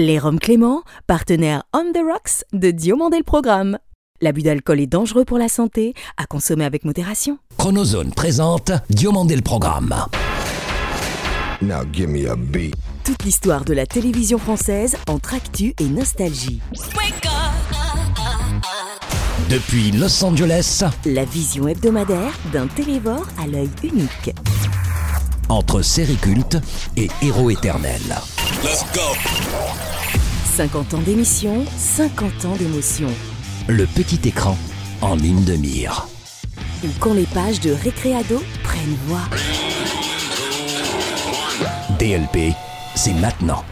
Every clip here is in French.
Les Roms Clément, partenaire On the Rocks de Diomandé le Programme. L'abus d'alcool est dangereux pour la santé, à consommer avec modération. Chronozone présente Diomandé le Programme. Now give me a beat. Toute l'histoire de la télévision française entre actu et nostalgie. Depuis Los Angeles, La vision hebdomadaire d'un télévore à l'œil unique. entre série culte et héros éternel. 50 ans d'émission, 50 ans d'émotion. Le petit écran en ligne de mire. Ou quand les pages de Récréado prennent voix. DLP, c'est maintenant.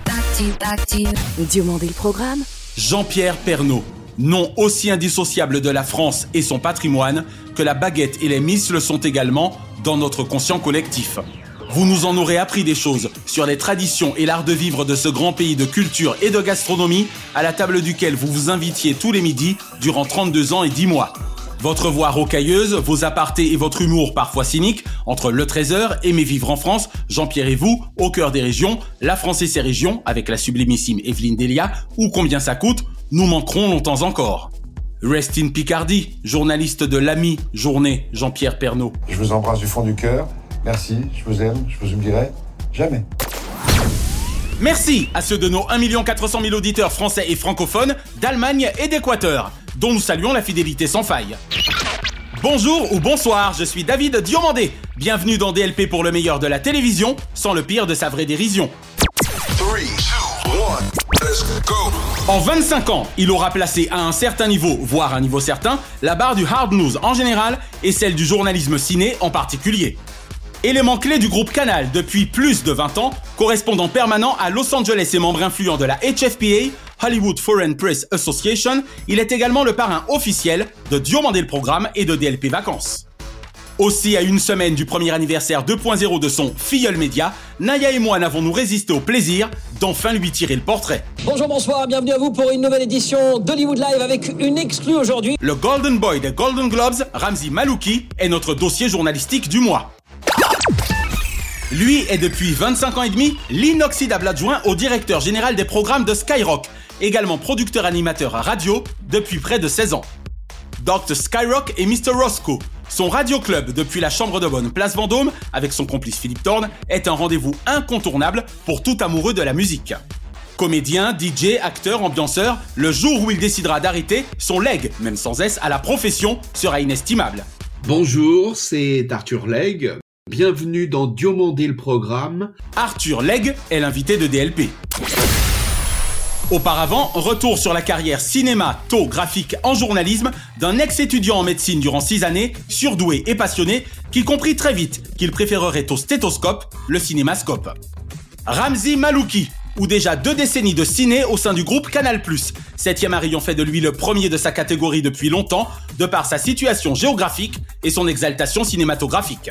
Diomandé le programme, Jean-Pierre Pernaud, nom aussi indissociable de la France et son patrimoine que la baguette et les miss le sont également dans notre conscient collectif. Vous nous en aurez appris des choses sur les traditions et l'art de vivre de ce grand pays de culture et de gastronomie à la table duquel vous vous invitiez tous les midis durant 32 ans et 10 mois. Votre voix rocailleuse, vos apartés et votre humour parfois cynique, entre le trésor, Aimer vivre en France, Jean-Pierre et vous, au cœur des régions, la France et ses régions, avec la sublimissime Evelyne Delia, ou combien ça coûte, nous manquerons longtemps encore. Rest in Picardie, journaliste de l'ami Journée, Jean-Pierre Pernaud. Je vous embrasse du fond du cœur. Merci, je vous aime, je vous oublierai jamais. Merci à ceux de nos 1 400 000 auditeurs français et francophones d'Allemagne et d'Équateur, dont nous saluons la fidélité sans faille. Bonjour ou bonsoir, je suis David Diomandé. Bienvenue dans DLP pour le meilleur de la télévision, sans le pire de sa vraie dérision. Three, two, one. Let's go. En 25 ans, il aura placé à un certain niveau, voire un niveau certain, la barre du hard news en général et celle du journalisme ciné en particulier. Élément clé du groupe Canal depuis plus de 20 ans, correspondant permanent à Los Angeles et membre influent de la HFPA, Hollywood Foreign Press Association, il est également le parrain officiel de Diomandé le Programme et de DLP Vacances. Aussi, à une semaine du premier anniversaire 2.0 de son Filleul Média, Naya et moi n'avons-nous résisté au plaisir d'enfin lui tirer le portrait? Bonjour, bonsoir, bienvenue à vous pour une nouvelle édition d'Hollywood Live avec une exclue aujourd'hui. Le Golden Boy des Golden Globes, Ramzi Malouki, est notre dossier journalistique du mois. Lui est depuis 25 ans et demi l'inoxydable adjoint au directeur général des programmes de Skyrock, également producteur animateur à radio depuis près de 16 ans. Dr Skyrock et Mr Roscoe, son radio club depuis la chambre de bonne place Vendôme avec son complice Philippe Thorne est un rendez-vous incontournable pour tout amoureux de la musique. Comédien, DJ, acteur, ambianceur, le jour où il décidera d'arrêter, son leg, même sans S, à la profession sera inestimable. Bonjour, c'est Arthur Legge. Bienvenue dans Diomandé le programme. Arthur Legge est l'invité de DLP. Auparavant, retour sur la carrière cinéma-graphique en journalisme d'un ex-étudiant en médecine durant 6 années, surdoué et passionné, qui comprit très vite qu'il préférerait au stéthoscope le cinémascope. Ramzi Malouki, ou déjà deux décennies de ciné au sein du groupe Canal+. Septième ayant fait de lui le premier de sa catégorie depuis longtemps, de par sa situation géographique et son exaltation cinématographique.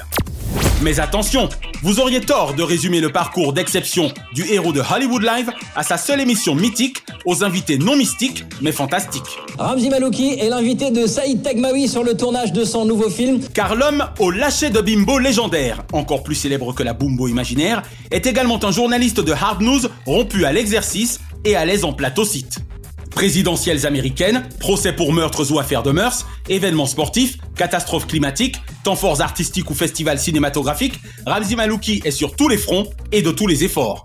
Mais attention, vous auriez tort de résumer le parcours d'exception du héros de Hollywood Live à sa seule émission mythique, aux invités non mystiques, mais fantastiques. Ramzi Malouki est l'invité de Saïd Tagmaoui sur le tournage de son nouveau film. Car l'homme au lâcher de bimbo légendaire, encore plus célèbre que la bumbo imaginaire, est également un journaliste de hard news rompu à l'exercice et à l'aise en plateau site. Présidentielles américaines, procès pour meurtres ou affaires de mœurs, événements sportifs, catastrophes climatiques, temps forts artistiques ou festivals cinématographiques, Ramzi Malouki est sur tous les fronts et de tous les efforts.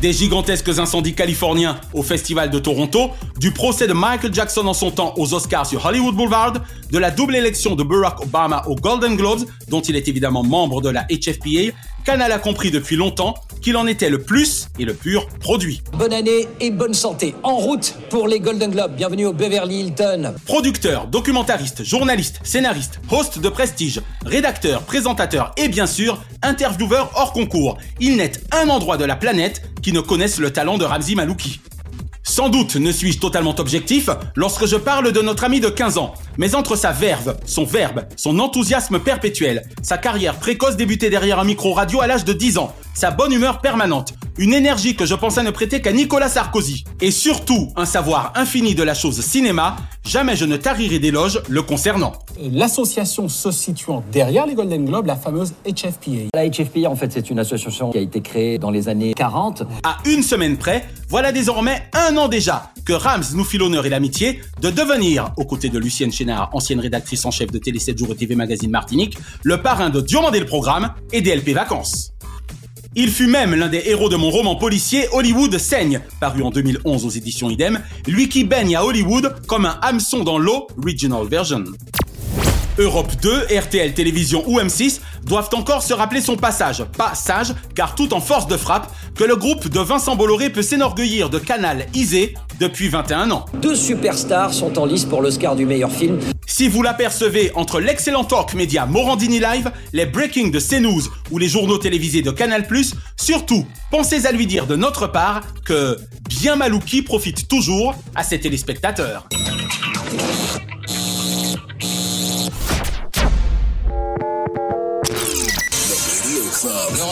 Des gigantesques incendies californiens au Festival de Toronto, du procès de Michael Jackson en son temps aux Oscars sur Hollywood Boulevard, de la double élection de Barack Obama aux Golden Globes, dont il est évidemment membre de la HFPA, Canal a compris depuis longtemps qu'il en était le plus et le pur produit. Bonne année et bonne santé. En route pour les Golden Globes. Bienvenue au Beverly Hilton. Producteur, documentariste, journaliste, scénariste, host de prestige, rédacteur, présentateur et bien sûr, intervieweur hors concours. Il n'est un endroit de la planète qui ne connaisse le talent de Ramzi Malouki. Sans doute ne suis-je totalement objectif lorsque je parle de notre ami de 15 ans, mais entre sa verve, son verbe, son enthousiasme perpétuel, sa carrière précoce débutée derrière un micro radio à l'âge de 10 ans, sa bonne humeur permanente, une énergie que je pensais ne prêter qu'à Nicolas Sarkozy, et surtout un savoir infini de la chose cinéma, jamais je ne tarirai d'éloges le concernant. L'association se situant derrière les Golden Globes, la fameuse HFPA. La HFPA, en fait, c'est une association qui a été créée dans les années 40. À une semaine près, voilà désormais un an déjà que Rams nous fit l'honneur et l'amitié de devenir, aux côtés de Lucienne Chénard, ancienne rédactrice en chef de Télé 7 jours et TV Magazine Martinique, le parrain de Diomandé le Programme et DLP Vacances. Il fut même l'un des héros de mon roman policier Hollywood saigne, paru en 2011 aux éditions Idem, lui qui baigne à Hollywood comme un hameçon dans l'eau, regional version. Europe 2, RTL Télévision ou M6 doivent encore se rappeler son passage, pas sage, car tout en force de frappe, que le groupe de Vincent Bolloré peut s'enorgueillir de Canal Isé depuis 21 ans. Deux superstars sont en lice pour l'Oscar du meilleur film. Si vous l'apercevez entre l'excellent talk média Morandini Live, les breakings de CNews ou les journaux télévisés de Canal+, surtout, pensez à lui dire de notre part que bien Malouki profite toujours à ses téléspectateurs.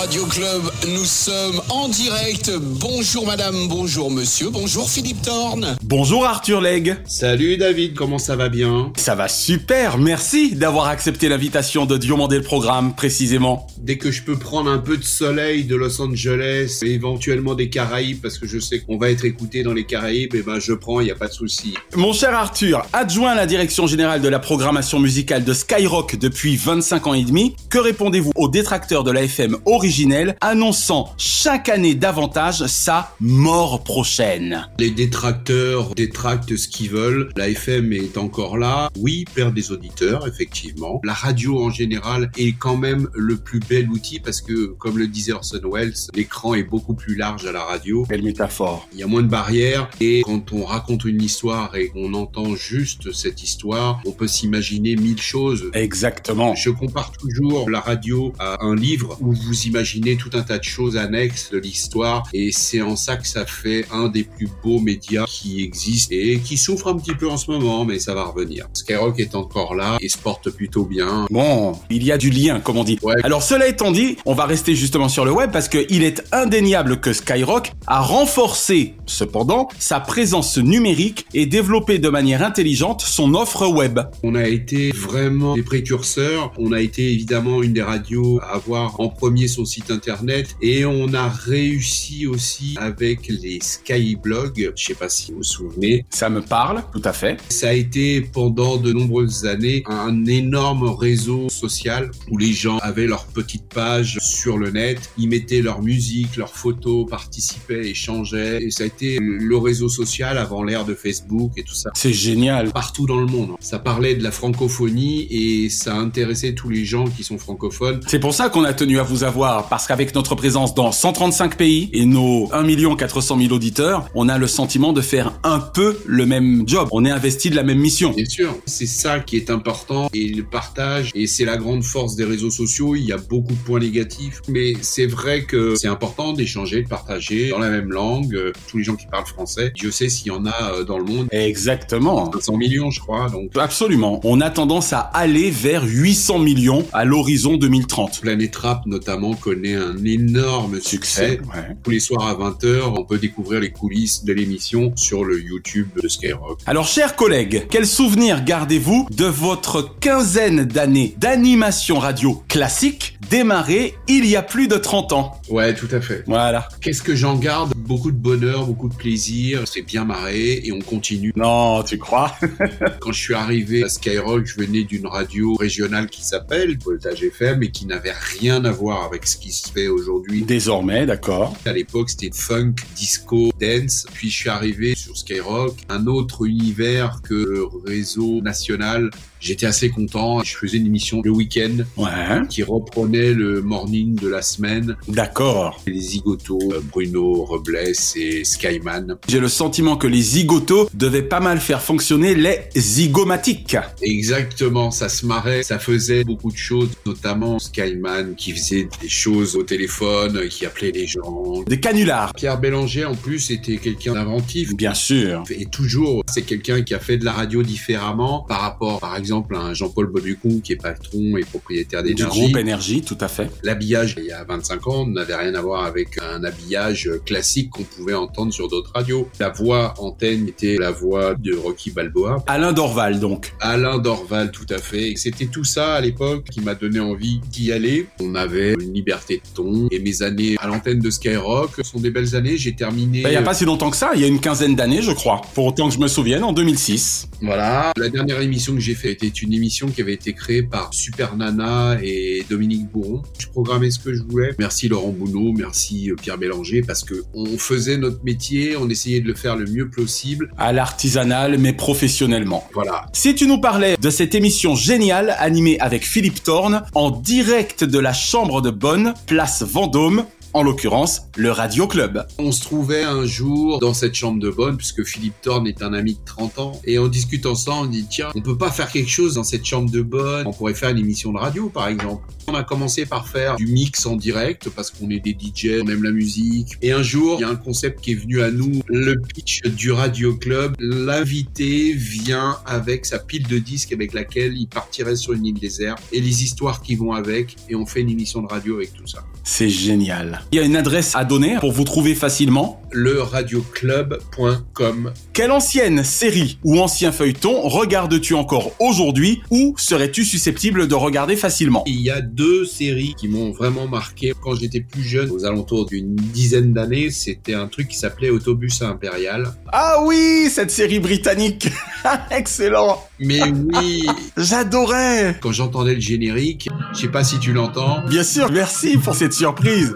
Radio Club, nous sommes en direct. Bonjour madame, bonjour monsieur, bonjour Philippe Thorne. Bonjour Arthur Legge. Salut David, comment ça va bien? Ça va super, merci d'avoir accepté l'invitation de Diomandé le programme précisément. Dès que je peux prendre un peu de soleil de Los Angeles et éventuellement des Caraïbes, parce que je sais qu'on va être écouté dans les Caraïbes, et ben je prends, il n'y a pas de souci. Mon cher Arthur, adjoint à la direction générale de la programmation musicale de Skyrock depuis 25 ans et demi, que répondez-vous aux détracteurs de la FM originelle annonçant chaque année davantage sa mort prochaine Les détracteurs détractent ce qu'ils veulent. La FM est encore là. Oui, perd des auditeurs, effectivement. La radio en général est quand même le plus bel outil parce que, comme le disait Orson Welles, l'écran est beaucoup plus large à la radio. Belle métaphore. Il y a moins de barrières et quand on raconte une histoire et qu'on entend juste cette histoire, on peut s'imaginer mille choses. Exactement. Je compare toujours la radio à un livre où vous imaginez tout un tas de choses annexes de l'histoire et c'est en ça que ça fait un des plus beaux médias qui existent et qui souffre un petit peu en ce moment mais ça va revenir. Skyrock est encore là et se porte plutôt bien. Bon, il y a du lien, comme on dit. Ouais. Alors cela étant dit, on va rester justement sur le web parce qu'il est indéniable que Skyrock a renforcé, cependant, sa présence numérique et développé de manière intelligente son offre web. On a été vraiment des précurseurs. On a été évidemment une des radios à avoir en premier son site internet et on a réussi aussi avec les skyblogs. Je sais pas si vous vous souvenez. Ça me parle, tout à fait. Ça a été pendant de nombreuses années un énorme réseau social où les gens avaient leur petite page sur le net, ils mettaient leur musique, leurs photos, participaient, échangeaient et ça a été le réseau social avant l'ère de Facebook et tout ça C'est génial. partout dans le monde. Ça parlait de la francophonie et ça intéressait tous les gens qui sont francophones. C'est pour ça qu'on a tenu à vous avoir, parce qu'avec notre présence dans 135 pays et nos 1 400 000 auditeurs, on a le sentiment de faire un peu le même job. On est investi de la même mission. Bien sûr, c'est ça qui est important et le partage et c'est la grande force des réseaux sociaux. Il y a beaucoup de points négatifs, mais c'est vrai que c'est important d'échanger, de partager dans la même langue. Euh, Tous les gens qui parlent français, je sais s'il y en a euh, dans le monde. Exactement. 500 millions, je crois. Donc, Absolument. On a tendance à aller vers 800 millions à l'horizon 2030. Planète Rap notamment connaît un énorme succès. Ouais. Tous les soirs à 20h, on peut découvrir les coulisses de l'émission sur le YouTube de Skyrock. Alors, chers collègues, quel souvenir gardez-vous de votre quinzaine d'années d'animation radio classique démarrée il y a plus de 30 ans? Ouais, tout à fait. Voilà. Qu'est-ce que j'en garde? Beaucoup de bonheur, beaucoup de plaisir. C'est bien marré et on continue. Non, tu crois? Quand je suis arrivé à Skyrock, je venais d'une radio régionale qui s'appelle Voltage FM et qui n'avait rien à voir avec ce qui se fait aujourd'hui. Désormais, d'accord. À l'époque, c'était funk, disco, dance. Puis je suis arrivé sur Skyrock, un autre univers que le réseau national. J'étais assez content. Je faisais une émission le week-end Ouais. qui reprenait le morning de la semaine. D'accord. Les zigotos, Bruno Robles et Skyman. J'ai le sentiment que les zigotos devaient pas mal faire fonctionner les zygomatiques. Exactement, ça se marrait, ça faisait beaucoup de choses, notamment Skyman qui faisait des choses au téléphone, qui appelait les gens. Des canulars. Pierre Bélanger, en plus, était quelqu'un d'inventif. Bien sûr. Et toujours, c'est quelqu'un qui a fait de la radio différemment par rapport, par exemple, un Jean-Paul Baudoucon, qui est patron et propriétaire Du d'énergie. groupe énergie, tout à fait. L'habillage, il y a 25 ans, n'avait rien à voir avec un habillage classique qu'on pouvait entendre sur d'autres radios. La voix antenne était la voix de Rocky Balboa. Alain Dorval, donc. Alain Dorval, tout à fait. C'était tout ça à l'époque qui m'a donné envie d'y aller. On avait une liberté de ton. Et mes années à l'antenne de Skyrock sont des belles années. J'ai terminé. Bah, Il n'y a pas si longtemps que ça, il y a une quinzaine d'années, je crois. Pour autant que je me souvienne, en 2006. Voilà. La dernière émission que j'ai faite était une émission qui avait été créée par Super Nana et Dominique Bourron. Je programmais ce que je voulais. Merci Laurent Bounot, merci euh, Pierre Bélanger, parce que on faisait notre métier, on essayait de le faire le mieux possible. À l'artisanal, mais professionnellement. Voilà. Si tu nous parlais de cette émission géniale animée avec Philippe Thorne en direct de la chambre de Bonne, place Vendôme, en l'occurrence le Radio Club. On se trouvait un jour dans cette chambre de bonne, puisque Philippe Thorne est un ami de 30 ans, et on discute ensemble, on dit tiens, on peut pas faire quelque chose dans cette chambre de bonne, on pourrait faire une émission de radio par exemple. On a commencé par faire du mix en direct, parce qu'on est des DJ, on aime la musique, et un jour, il y a un concept qui est venu à nous, le pitch du Radio Club, l'invité vient avec sa pile de disques avec laquelle il partirait sur une île déserte, et les histoires qui vont avec, et on fait une émission de radio avec tout ça. C'est génial. Il y a une adresse à donner pour vous trouver facilement. leradioclub.com Quelle ancienne série ou ancien feuilleton regardes-tu encore aujourd'hui ou serais-tu susceptible de regarder facilement? Il y a deux séries qui m'ont vraiment marqué quand j'étais plus jeune, aux alentours d'une dizaine d'années. C'était un truc qui s'appelait Autobus Impérial. Ah oui, cette série britannique Excellent Mais oui, J'adorais quand j'entendais le générique, je sais pas si tu l'entends. Bien sûr, merci pour cette surprise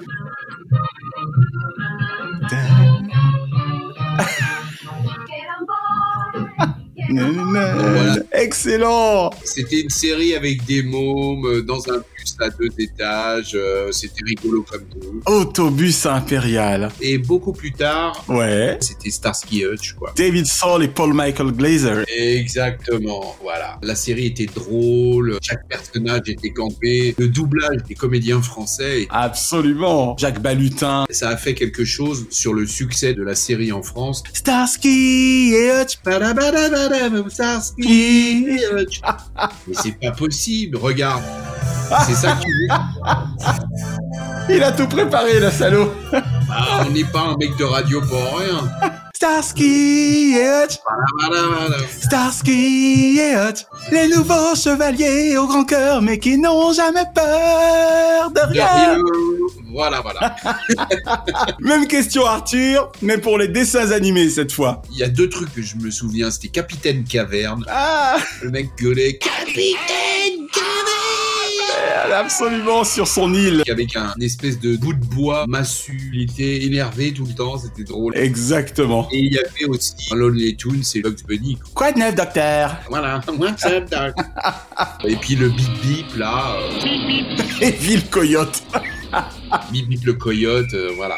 Damn. Voilà. Excellent C'était une série avec des mômes euh, dans un bus à deux étages. euh, C'était rigolo comme tout. Autobus impérial. Et beaucoup plus tard, Ouais. c'était Starsky Hutch, quoi. David Soul et Paul Michael Glazer. Exactement, voilà. La série était drôle, chaque personnage était campé, le doublage des comédiens français, Absolument. Jacques Balutin. ça a fait quelque chose sur le succès de la série en France. Starsky et Hutch. Starsky. Mais c'est pas possible, regarde. C'est ça que tu veux. Il a tout préparé, le salaud. Ah, on n'est pas un mec de radio pour rien. Starsky et Hutch. Starsky et Hutch. Les nouveaux chevaliers au grand cœur, mais qui n'ont jamais peur de rien. Voilà, voilà. Même question Arthur, mais pour les dessins animés cette fois. Il y a deux trucs que je me souviens, c'était Capitaine Caverne. Ah, Le mec gueulait Capitaine Caverne absolument sur son île. avec un espèce de bout de bois massu. Il était énervé tout le temps, c'était drôle. Exactement. Et il y avait aussi un Lonely Toon, c'est Bugs Bunny. quoi. De neuf, docteur? Voilà, what's up, doc Et puis le bip bip là, euh, Et Ville Coyote. bip bip le coyote, euh, voilà.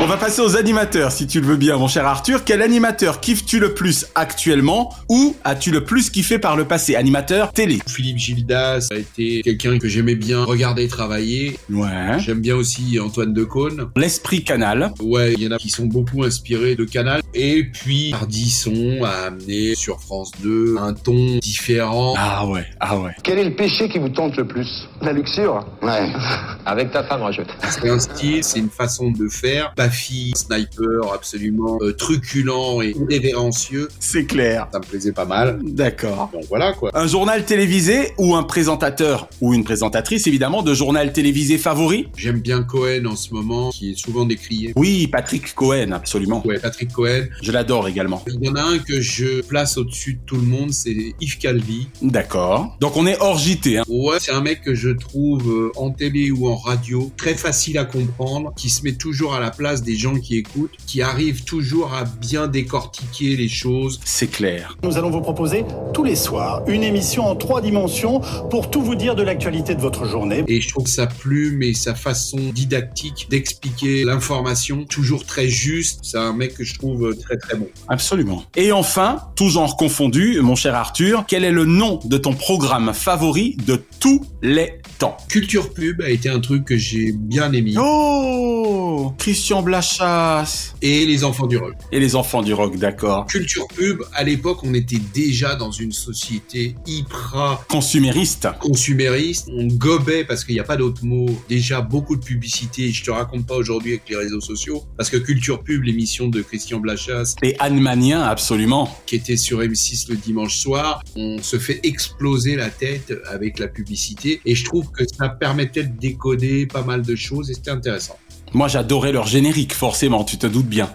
On va passer aux animateurs, si tu le veux bien, mon cher Arthur. Quel animateur kiffes-tu le plus actuellement ou as-tu le plus kiffé par le passé? Animateur télé. Philippe Gildas a été quelqu'un que j'aimais bien regarder travailler. Ouais. J'aime bien aussi Antoine Decaune. L'esprit canal. Ouais, il y en a qui sont beaucoup inspirés de Canal. Et puis, Ardisson a amené sur France 2 un ton différent. Ah ouais, ah ouais. Quel est le péché qui vous tente le plus? La luxure? Ouais. Avec ta femme, rajoute. C'est un style, c'est une façon de faire. Baffy, sniper, absolument euh, truculent et révérencieux. C'est clair. Ça me plaisait pas mal. D'accord. Donc voilà quoi. Un journal télévisé ou un présentateur ou une présentatrice évidemment de journal télévisé favori? J'aime bien Cohen en ce moment, qui est souvent décrié. Oui, Patrick Cohen, absolument. Ouais, Patrick Cohen. Je l'adore également. Il y en a un que je place au-dessus de tout le monde, c'est Yves Calvi. D'accord. Donc on est hors JT. Hein. Ouais, c'est un mec que je trouve euh, en télé ou en radio très facile à comprendre, qui se met toujours à la place des gens qui écoutent, qui arrive toujours à bien décortiquer les choses. C'est clair. Nous allons vous proposer tous les soirs une émission en trois dimensions pour tout vous dire de l'actualité de votre journée. Et je trouve sa plume et sa façon didactique d'expliquer l'information, toujours très juste, c'est un mec que je trouve très très bon. Absolument. Et enfin, tout genre confondu, mon cher Arthur, quel est le nom de ton programme favori de tous les temps Culture Pub a été un truc que j'ai bien aimé. Oh Christian Blachas Et les enfants du rock. Et les enfants du rock, d'accord. Culture pub, à l'époque, on était déjà dans une société hyper consumériste. Consumériste. On gobait, parce qu'il n'y a pas d'autre mot, déjà beaucoup de publicité. Je te raconte pas aujourd'hui avec les réseaux sociaux, parce que Culture pub, l'émission de Christian Blachas. Et Anne Manien, absolument. Qui était sur M6 le dimanche soir. On se fait exploser la tête avec la publicité. Et je trouve que ça permettait de décoder pas mal de choses et c'était intéressant. Moi, j'adorais leur générique, forcément, tu te doutes bien.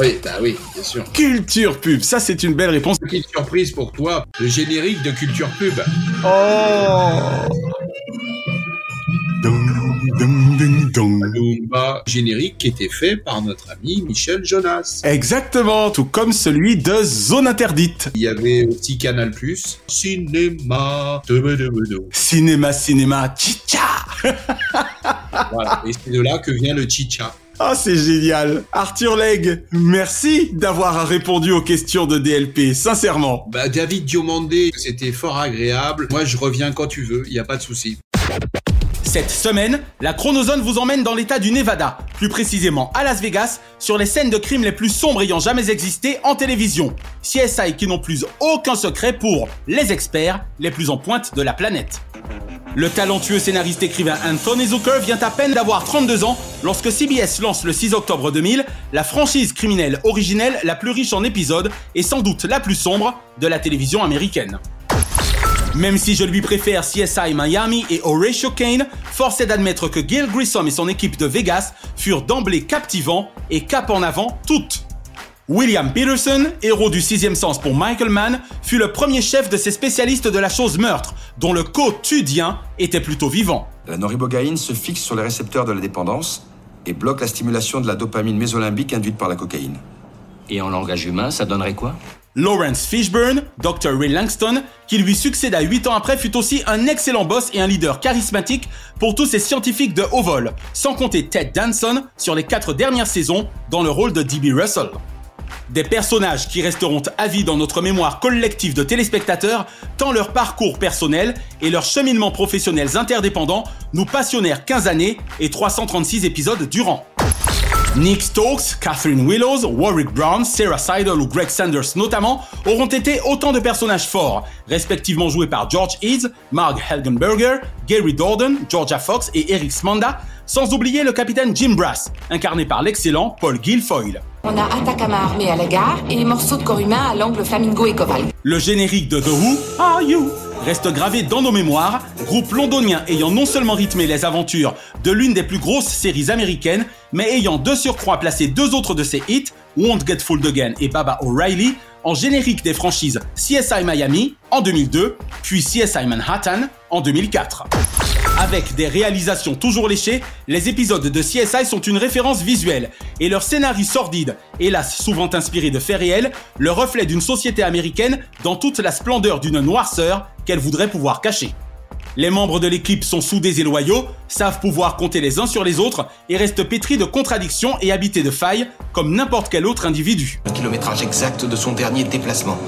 Oui, bah oui, bien sûr. Culture pub, ça c'est une belle réponse. Petite surprise pour toi, le générique de Culture pub. Oh Lumba générique qui était fait par notre ami Michel Jonas. Exactement, tout comme celui de Zone Interdite. Il y avait aussi Canal+, Cinéma, Cinéma, cinéma, chicha Voilà, et c'est de là que vient le chicha. Ah, c'est génial. Arthur Legge, merci d'avoir répondu aux questions de DLP, sincèrement. Bah, David Diomandé, c'était fort agréable. Moi, je reviens quand tu veux, il n'y a pas de souci. Cette semaine, la Chronozone vous emmène dans l'état du Nevada, plus précisément à Las Vegas, sur les scènes de crimes les plus sombres ayant jamais existé en télévision. CSI qui n'ont plus aucun secret pour les experts les plus en pointe de la planète. Le talentueux scénariste écrivain Anthony Zucker vient à peine d'avoir 32 ans lorsque CBS lance le 6 octobre 2000 la franchise criminelle originelle la plus riche en épisodes et sans doute la plus sombre de la télévision américaine. Même si je lui préfère CSI Miami et Horatio Kane, force est d'admettre que Gil Grissom et son équipe de Vegas furent d'emblée captivants et cap en avant toutes. William Peterson, héros du sixième sens pour Michael Mann, fut le premier chef de ces spécialistes de la chose meurtre, dont le quotidien était plutôt vivant. La noribogaïne se fixe sur les récepteurs de la dépendance et bloque la stimulation de la dopamine mésolimbique induite par la cocaïne. Et en langage humain, ça donnerait quoi? Lawrence Fishburne, Dr. Ray Langston, qui lui succéda 8 ans après, fut aussi un excellent boss et un leader charismatique pour tous ces scientifiques de haut vol, sans compter Ted Danson sur les 4 dernières saisons dans le rôle de D.B. Russell. Des personnages qui resteront à vie dans notre mémoire collective de téléspectateurs, tant leur parcours personnel et leurs cheminements professionnels interdépendants nous passionnèrent 15 années et 336 épisodes durant. Nick Stokes, Catherine Willows, Warwick Brown, Sarah Seidel ou Greg Sanders notamment auront été autant de personnages forts, respectivement joués par George Eads, Marg Helgenberger, Gary Dorden, Georgia Fox et Eric Smanda, sans oublier le capitaine Jim Brass, incarné par l'excellent Paul Guilfoyle. On a Atacama armé à la gare et morceaux de corps humain à l'angle Flamingo et Koval. Le générique de The Who, Are You reste gravé dans nos mémoires, groupe londonien ayant non seulement rythmé les aventures de l'une des plus grosses séries américaines, mais ayant de surcroît placé deux autres de ses hits, Won't Get Fooled Again et Baba O'Reilly, en générique des franchises CSI Miami en 2002, puis CSI Manhattan en 2004. Avec des réalisations toujours léchées, les épisodes de CSI sont une référence visuelle, et leur scénario sordide, hélas souvent inspiré de faits réels, le reflet d'une société américaine dans toute la splendeur d'une noirceur qu'elle voudrait pouvoir cacher. Les membres de l'équipe sont soudés et loyaux, savent pouvoir compter les uns sur les autres et restent pétris de contradictions et habités de failles comme n'importe quel autre individu. Le kilométrage exact de son dernier déplacement,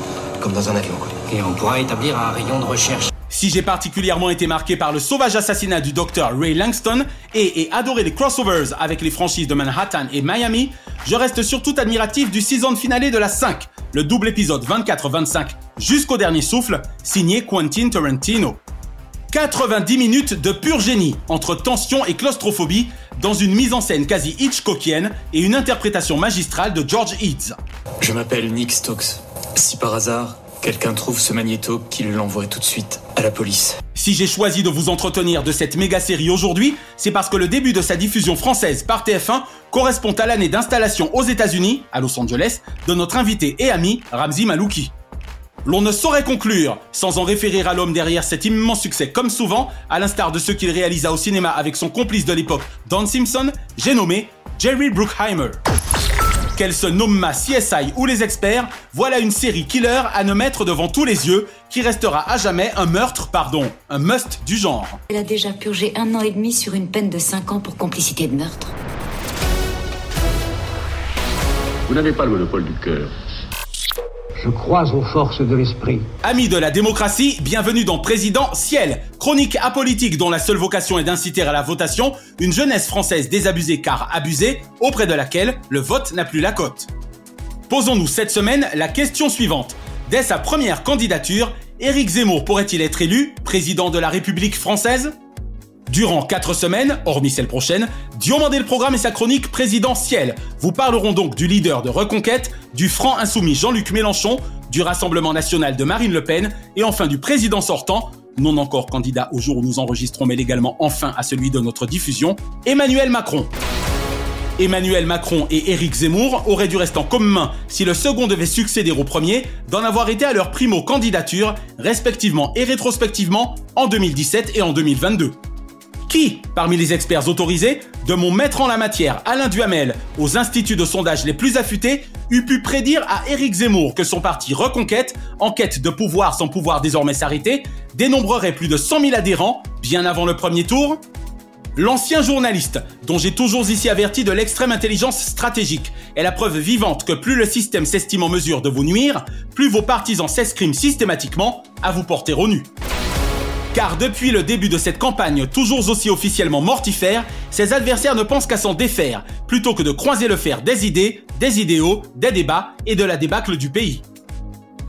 comme dans un avion. Et on pourra établir un rayon de recherche. Si j'ai particulièrement été marqué par le sauvage assassinat du docteur Ray Langston et ai adoré les crossovers avec les franchises de Manhattan et Miami, je reste surtout admiratif du season finale de la 5, le double épisode 24-25 jusqu'au dernier souffle, signé Quentin Tarantino. 90 minutes de pur génie, entre tension et claustrophobie, dans une mise en scène quasi Hitchcockienne et une interprétation magistrale de George Eads. Je m'appelle Nick Stokes. Si par hasard, quelqu'un trouve ce magnéto, qu'il l'envoie tout de suite à la police. Si j'ai choisi de vous entretenir de cette méga série aujourd'hui, c'est parce que le début de sa diffusion française par TF1 correspond à l'année d'installation aux États-Unis, à Los Angeles, de notre invité et ami Ramzi Malouki. L'on ne saurait conclure sans en référer à l'homme derrière cet immense succès comme souvent, à l'instar de ceux qu'il réalisa au cinéma avec son complice de l'époque, Don Simpson, j'ai nommé Jerry Bruckheimer. Qu'elle se nomme CSI ou les experts, voilà une série killer à ne mettre devant tous les yeux, qui restera à jamais un meurtre, pardon, un must du genre. Elle a déjà purgé un an et demi sur une peine de 5 ans pour complicité de meurtre. Vous n'avez pas le monopole du cœur. Je crois aux forces de l'esprit. Amis de la démocratie, bienvenue dans Président Ciel, Chronique apolitique dont la seule vocation est d'inciter à la votation une jeunesse française désabusée car abusée, auprès de laquelle le vote n'a plus la cote. Posons-nous cette semaine la question suivante. Dès sa première candidature, Éric Zemmour pourrait-il être élu président de la République française? Durant quatre semaines, hormis celle prochaine, Diomandé le programme et sa chronique présidentielle vous parleront donc du leader de Reconquête, du franc insoumis Jean-Luc Mélenchon, du Rassemblement national de Marine Le Pen et enfin du président sortant, non encore candidat au jour où nous enregistrons mais également enfin à celui de notre diffusion, Emmanuel Macron. Emmanuel Macron et Éric Zemmour auraient du reste en commun, si le second devait succéder au premier, d'en avoir été à leur primo-candidature, respectivement et rétrospectivement, en 2017 et en 2022. Qui, parmi les experts autorisés, de mon maître en la matière, Alain Duhamel, aux instituts de sondage les plus affûtés, eût pu prédire à Éric Zemmour que son parti Reconquête, en quête de pouvoir sans pouvoir désormais s'arrêter, dénombrerait plus de 100 000 adhérents, bien avant le premier tour? L'ancien journaliste, dont j'ai toujours ici averti de l'extrême intelligence stratégique, est la preuve vivante que plus le système s'estime en mesure de vous nuire, plus vos partisans s'escriment systématiquement à vous porter au nu. Car depuis le début de cette campagne toujours aussi officiellement mortifère, ses adversaires ne pensent qu'à s'en défaire, plutôt que de croiser le fer des idées, des idéaux, des débats et de la débâcle du pays.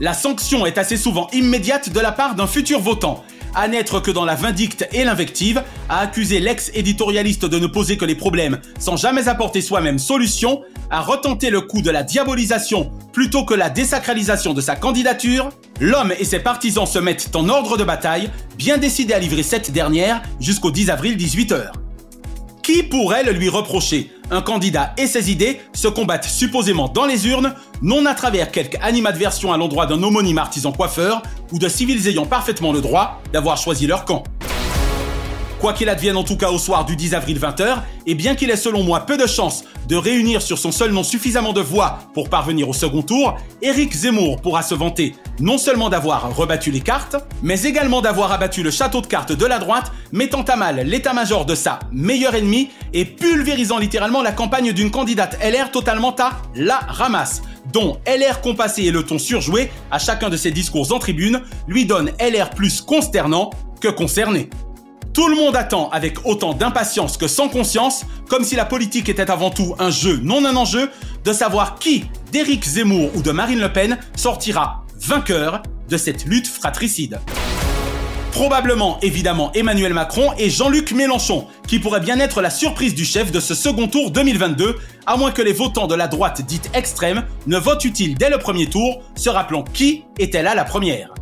La sanction est assez souvent immédiate de la part d'un futur votant, à n'être que dans la vindicte et l'invective, à accuser l'ex-éditorialiste de ne poser que les problèmes sans jamais apporter soi-même solution, à retenter le coup de la diabolisation plutôt que la désacralisation de sa candidature, l'homme et ses partisans se mettent en ordre de bataille, bien décidés à livrer cette dernière jusqu'au 10 avril 18h. Qui pourrait le lui reprocher? Un candidat et ses idées se combattent supposément dans les urnes, non à travers quelque animadversion à l'endroit d'un homonyme artisan coiffeur ou de civils ayant parfaitement le droit d'avoir choisi leur camp. Quoi qu'il advienne en tout cas au soir du 10 avril 20h, et bien qu'il ait selon moi peu de chances de réunir sur son seul nom suffisamment de voix pour parvenir au second tour, Éric Zemmour pourra se vanter non seulement d'avoir rebattu les cartes, mais également d'avoir abattu le château de cartes de la droite, mettant à mal l'état-major de sa meilleure ennemie et pulvérisant littéralement la campagne d'une candidate LR totalement à la ramasse dont LR compassé et le ton surjoué à chacun de ses discours en tribune lui donne LR plus consternant que concerné. Tout le monde attend avec autant d'impatience que sans conscience, comme si la politique était avant tout un jeu, non un enjeu, de savoir qui, d'Éric Zemmour ou de Marine Le Pen, sortira vainqueur de cette lutte fratricide. Probablement, évidemment, Emmanuel Macron et Jean-Luc Mélenchon, qui pourrait bien être la surprise du chef de ce second tour 2022, à moins que les votants de la droite dite extrême ne votent utile dès le premier tour, se rappelant qui était là la première.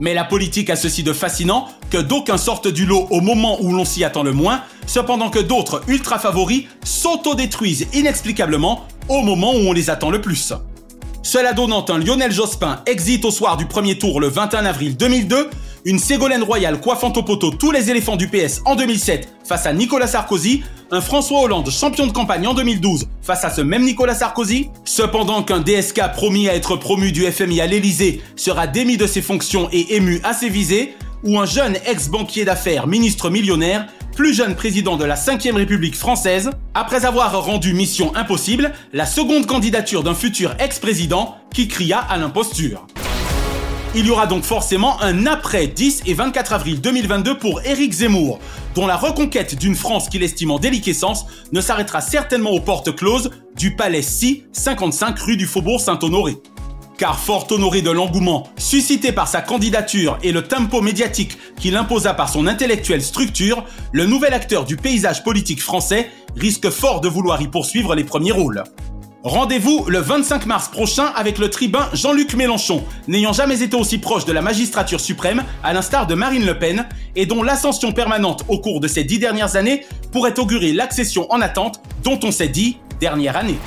Mais la politique a ceci de fascinant que d'aucuns sortent du lot au moment où l'on s'y attend le moins, cependant que d'autres ultra favoris s'autodétruisent inexplicablement au moment où on les attend le plus. Cela donnant un Lionel Jospin exit au soir du premier tour le 21 avril 2002, une Ségolène Royal coiffant au poteau tous les éléphants du PS en 2007 face à Nicolas Sarkozy, un François Hollande champion de campagne en 2012 face à ce même Nicolas Sarkozy, cependant qu'un DSK promis à être promu du FMI à l'Elysée sera démis de ses fonctions et ému à ses visées, ou un jeune ex-banquier d'affaires ministre millionnaire, plus jeune président de la 5ème République française, après avoir rendu mission impossible la seconde candidature d'un futur ex-président qui cria à l'imposture. Il y aura donc forcément un après 10 et 24 avril 2022 pour Éric Zemmour, dont la reconquête d'une France qu'il estime en déliquescence ne s'arrêtera certainement aux portes closes du palais Si, 55 rue du Faubourg Saint-Honoré. Car fort honoré de l'engouement suscité par sa candidature et le tempo médiatique qu'il imposa par son intellectuelle structure, le nouvel acteur du paysage politique français risque fort de vouloir y poursuivre les premiers rôles. Rendez-vous le 25 mars prochain avec le tribun Jean-Luc Mélenchon, n'ayant jamais été aussi proche de la magistrature suprême, à l'instar de Marine Le Pen, et dont l'ascension permanente au cours de ces dix dernières années pourrait augurer l'accession en attente dont on s'est dit dernière année.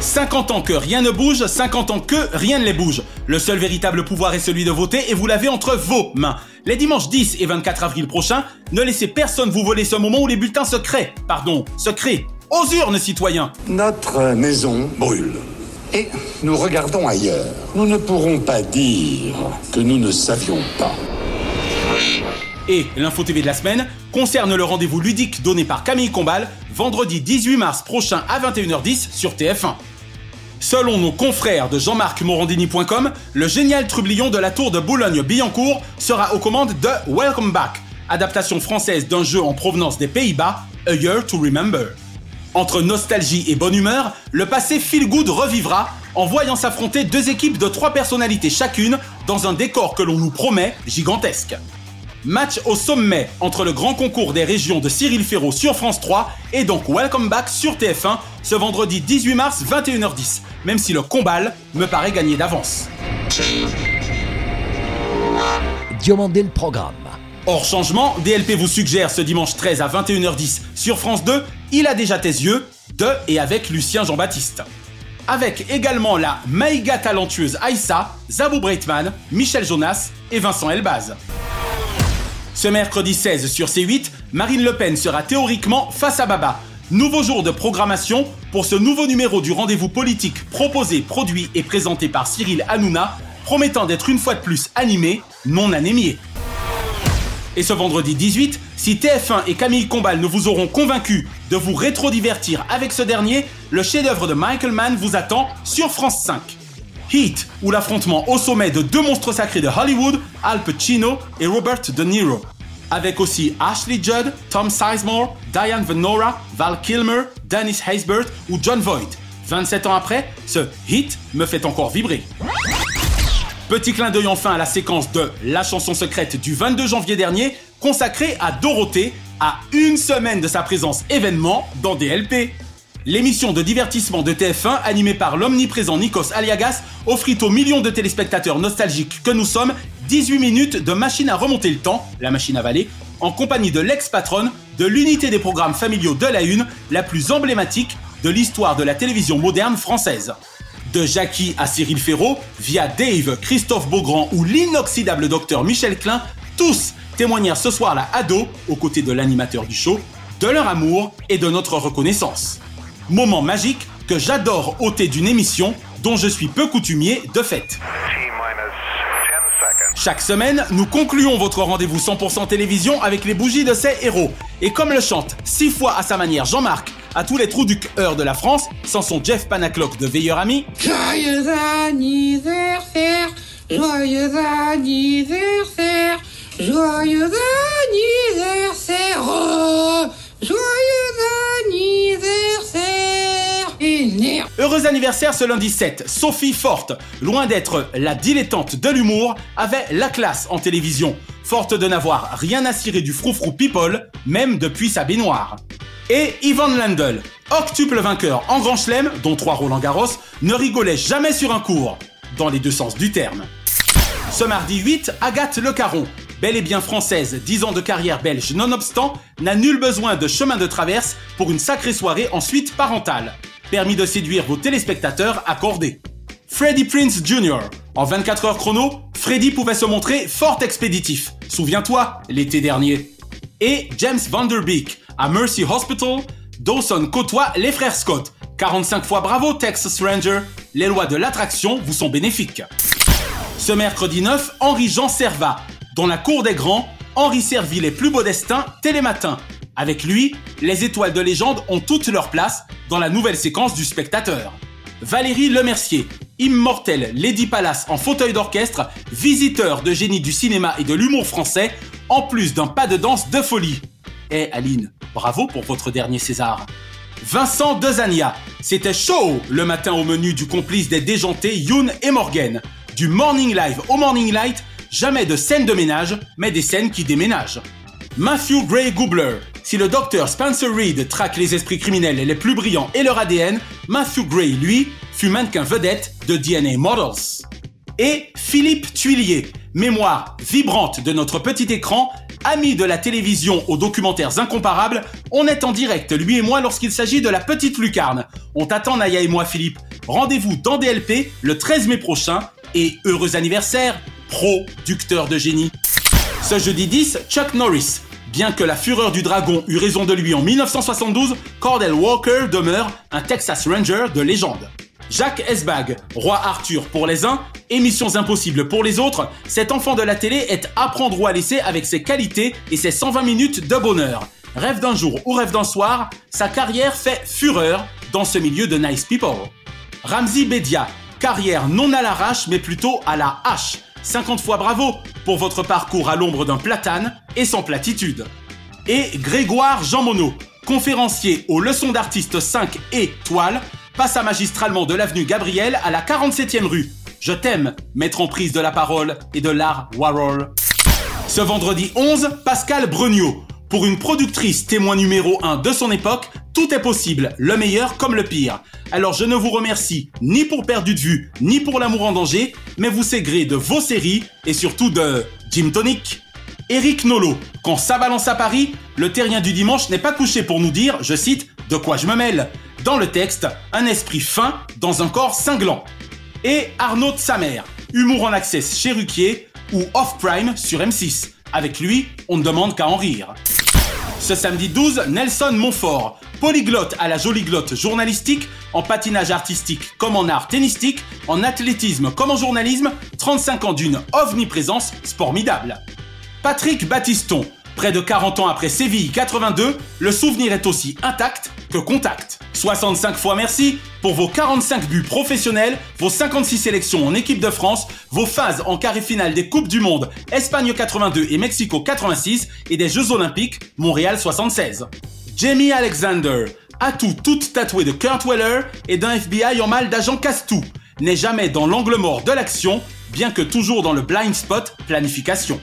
50 ans que rien ne bouge, 50 ans que rien ne les bouge. Le seul véritable pouvoir est celui de voter et vous l'avez entre vos mains. Les dimanches 10 et 24 avril prochains, ne laissez personne vous voler ce moment où les bulletins se créent. Pardon, se créent. Aux urnes, citoyens Notre maison brûle. Et nous regardons ailleurs. Nous ne pourrons pas dire que nous ne savions pas. Et l'info TV de la semaine concerne le rendez-vous ludique donné par Camille Combal vendredi 18 mars prochain à 21h10 sur TF1. Selon nos confrères de Jean-Marc Morandini.com, le génial trublion de la tour de Boulogne-Billancourt sera aux commandes de Welcome Back, adaptation française d'un jeu en provenance des Pays-Bas, A Year to Remember. Entre nostalgie et bonne humeur, le passé feel good revivra en voyant s'affronter deux équipes de trois personnalités chacune dans un décor que l'on nous promet gigantesque. Match au sommet entre le grand concours des régions de Cyril Ferraud sur France 3 et donc Welcome Back sur TF1 ce vendredi 18 mars 21h10, même si le combat me paraît gagné d'avance. Diomandé le programme. Hors changement, DLP vous suggère ce dimanche 13 à 21h10 sur France 2, Il a déjà tes yeux, de et avec Lucien Jean-Baptiste. Avec également la maïga talentueuse Aïssa, Zabou Breitman, Michel Jonas et Vincent Elbaz. Ce mercredi 16 sur C8, Marine Le Pen sera théoriquement face à Baba. Nouveau jour de programmation pour ce nouveau numéro du rendez-vous politique proposé, produit et présenté par Cyril Hanouna, promettant d'être une fois de plus animé, non anémié. Et ce vendredi 18, si TF1 et Camille Combal ne vous auront convaincu de vous rétro-divertir avec ce dernier, le chef-d'œuvre de Michael Mann vous attend sur France 5. Heat, ou l'affrontement au sommet de deux monstres sacrés de Hollywood, Al Pacino et Robert De Niro. Avec aussi Ashley Judd, Tom Sizemore, Diane Venora, Val Kilmer, Dennis Haysbert ou John Voight. 27 ans après, ce hit me fait encore vibrer. Petit clin d'œil enfin à la séquence de La chanson secrète du 22 janvier dernier, consacrée à Dorothée, à une semaine de sa présence événement dans DLP. L'émission de divertissement de TF1, animée par l'omniprésent Nikos Aliagas, offrit aux millions de téléspectateurs nostalgiques que nous sommes 18 minutes de machine à remonter le temps, la machine à valer, en compagnie de l'ex-patronne de l'unité des programmes familiaux de la Une, la plus emblématique de l'histoire de la télévision moderne française. De Jackie à Cyril Ferraud, via Dave, Christophe Beaugrand ou l'inoxydable docteur Michel Klein, tous témoignèrent ce soir-là à dos, aux côtés de l'animateur du show, de leur amour et de notre reconnaissance. Moment magique que j'adore ôter d'une émission dont je suis peu coutumier de fait. Chaque semaine, nous concluons votre rendez-vous 100% télévision avec les bougies de ces héros. Et comme le chante six fois à sa manière Jean-Marc, à tous les trous du cœur de la France, sans son Jeff Panaclock de veilleur ami. Joyeux anniversaire, joyeux anniversaire, joyeux anniversaire, oh, joyeux anniversaire. Heureux anniversaire ce lundi 7. Sophie Forte, loin d'être la dilettante de l'humour, avait la classe en télévision, forte de n'avoir rien à cirer du froufrou people, même depuis sa baignoire. Et Ivan Lendl, octuple vainqueur en Grand Chelem, dont trois Roland Garros, ne rigolait jamais sur un cours, dans les deux sens du terme. Ce mardi 8, Agathe Le Caron, bel et bien française, 10 ans de carrière belge nonobstant, n'a nul besoin de chemin de traverse pour une sacrée soirée ensuite parentale. Permis de séduire vos téléspectateurs accordés. Freddie Prince Jr. En 24 heures chrono, Freddy pouvait se montrer fort expéditif. Souviens-toi, l'été dernier. Et James Vanderbeek, à Mercy Hospital, Dawson côtoie les frères Scott. 45 fois bravo Texas Ranger, les lois de l'attraction vous sont bénéfiques. Ce mercredi 9, Henri-Jean Servat, dont la cour des grands, Henri servit les plus beaux destins télématin. Avec lui, les étoiles de légende ont toute leur place dans la nouvelle séquence du spectateur. Valérie Lemercier, immortelle Lady Palace en fauteuil d'orchestre, visiteur de génie du cinéma et de l'humour français, en plus d'un pas de danse de folie. Eh Aline, bravo pour votre dernier César. Vincent Dezania, c'était chaud le matin au menu du complice des déjantés Youn et Morgan. Du morning live au morning light, jamais de scènes de ménage, mais des scènes qui déménagent. Matthew Gray Goobler, si le docteur Spencer Reed traque les esprits criminels les plus brillants et leur ADN, Matthew Gray, lui, fut mannequin vedette de DNA Models. Et Philippe Tuilier, mémoire vibrante de notre petit écran, ami de la télévision aux documentaires incomparables, on est en direct, lui et moi, lorsqu'il s'agit de la petite lucarne. On t'attend, Naya et moi, Philippe. Rendez-vous dans DLP le 13 mai prochain et heureux anniversaire, producteur de génie. Ce jeudi 10, Chuck Norris. Bien que la fureur du dragon eut raison de lui en 1972, Cordell Walker demeure un Texas Ranger de légende. Jacques Esbag, roi Arthur pour les uns, émissions impossibles pour les autres, cet enfant de la télé est à prendre ou à laisser avec ses qualités et ses 120 minutes de bonheur. Rêve d'un jour ou rêve d'un soir, sa carrière fait fureur dans ce milieu de nice people. Ramzi Bedia, carrière non à l'arrache mais plutôt à la hache. 50 fois bravo pour votre parcours à l'ombre d'un platane et sans platitude. Et Grégoire Jean Monod, conférencier aux leçons d'artistes 5 et toile, passa magistralement de l'avenue Gabriel à la 47e rue. Je t'aime, maître en prise de la parole et de l'art Warhol. Ce vendredi 11, Pascal Breugnot. Pour une productrice témoin numéro 1 de son époque, tout est possible, le meilleur comme le pire. Alors je ne vous remercie ni pour Perdu de vue, ni pour L'amour en danger, mais vous gré de vos séries et surtout de Jim Tonic. Eric Nolo, quand ça balance à Paris, le terrien du dimanche n'est pas couché pour nous dire, je cite, de quoi je me mêle. Dans le texte, un esprit fin dans un corps cinglant. Et Arnaud Samer, humour en accès chez Ruquier ou Off Prime sur M6. Avec lui, on ne demande qu'à en rire. Ce samedi 12, Nelson Montfort, polyglotte à la jolie glotte journalistique, en patinage artistique comme en art tennistique, en athlétisme comme en journalisme, 35 ans d'une omniprésence formidable. Patrick Battiston, près de 40 ans après Séville 82, le souvenir est aussi intact que contact. 65 fois merci pour vos 45 buts professionnels, vos 56 sélections en équipe de France, vos phases en carré finale des Coupes du Monde, Espagne 82 et Mexico 86 et des Jeux Olympiques, Montréal 76. Jamie Alexander, atout toute tatoué de Kurt Weller et d'un FBI en mal d'agent casse-tout, n'est jamais dans l'angle mort de l'action, bien que toujours dans le blind spot planification.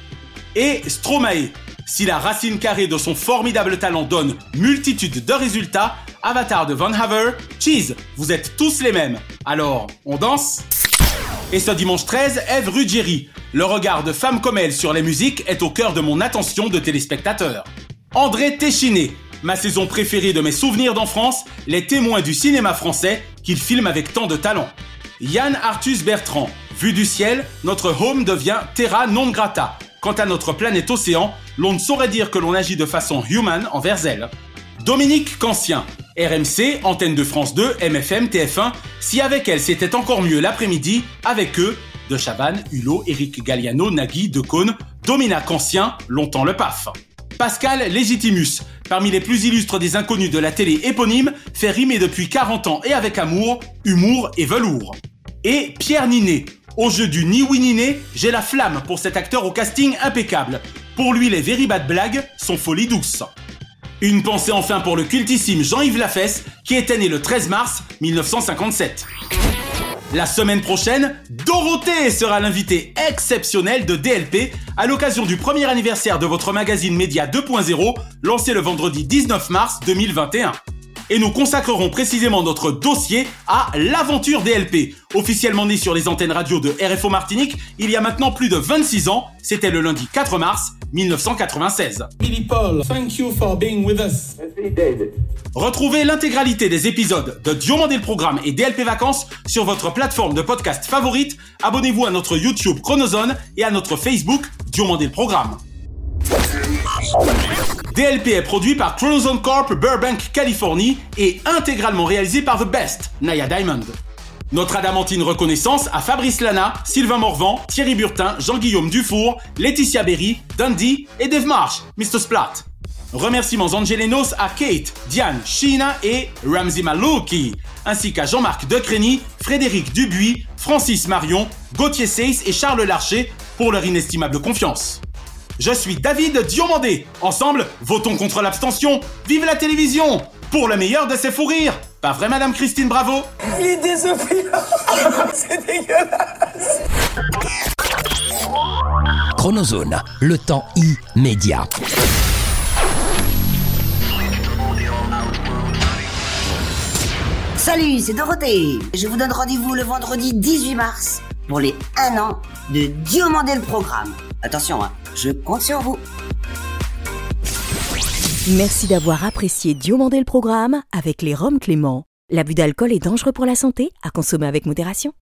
Et Stromae, si la racine carrée de son formidable talent donne multitude de résultats, Avatar de Van Haver, Cheese, vous êtes tous les mêmes. Alors, on danse? Et ce dimanche 13, Eve Ruggieri. Le regard de femme comme elle sur les musiques est au cœur de mon attention de téléspectateur. André Téchiné, ma saison préférée de mes souvenirs d'enfance, les témoins du cinéma français qu'il filme avec tant de talent. Yann Arthus Bertrand, vu du ciel, notre home devient terra non grata. Quant à notre planète océan, l'on ne saurait dire que l'on agit de façon human envers elle. Dominique Cancien, RMC, antenne de France 2, MFM, TF1, si avec elle c'était encore mieux l'après-midi, avec eux, de Chavannes, Hulot, Eric Galliano, Nagui, Decaune, Domina Cancien, longtemps le PAF. Pascal Legitimus, parmi les plus illustres des inconnus de la télé éponyme, fait rimer depuis 40 ans et avec amour, humour et velours. Et Pierre Ninet, au jeu du ni oui ni né, j'ai la flamme pour cet acteur au casting impeccable. Pour lui, les very bad blagues sont folie douce. Une pensée enfin pour le cultissime Jean-Yves Lafesse, qui était né le 13 mars 1957. La semaine prochaine, Dorothée sera l'invité exceptionnel de DLP à l'occasion du premier anniversaire de votre magazine Média 2.0 lancé le vendredi 19 mars 2021 et nous consacrerons précisément notre dossier à l'aventure DLP. Officiellement né sur les antennes radio de RFO Martinique, il y a maintenant plus de 26 ans, c'était le lundi 4 mars 1996. Billy Paul, thank you for being with us. Retrouvez l'intégralité des épisodes de Diomandé le Programme et DLP Vacances sur votre plateforme de podcast favorite. Abonnez-vous à notre YouTube Chronozone et à notre Facebook Diomandé le Programme. DLP est produit par Chronozone Corp Burbank, Californie et intégralement réalisé par The Best, Naya Diamond. Notre adamantine reconnaissance à Fabrice Lana, Sylvain Morvan, Thierry Burtin, Jean-Guillaume Dufour, Laetitia Berry, Dundee et Dave Marsh, Mr. Splat. Remerciements angelenos à Kate, Diane, Sheena et Ramsey Malouki, ainsi qu'à Jean-Marc Decrény, Frédéric Dubuis, Francis Marion, Gauthier Seyss et Charles Larcher pour leur inestimable confiance. Je suis David Diomandé. Ensemble, votons contre l'abstention. Vive la télévision Pour le meilleur de ses fous rires. Pas vrai, Madame Christine Bravo Il est C'est dégueulasse Chronozone, le temps immédiat. Salut, c'est Dorothée. Je vous donne rendez-vous le vendredi 18 mars pour les 1 an de Diomandé le programme. Attention, hein, je compte sur vous. Merci d'avoir apprécié Diomandé le programme avec les Roms Clément. L'abus d'alcool est dangereux pour la santé, à consommer avec modération.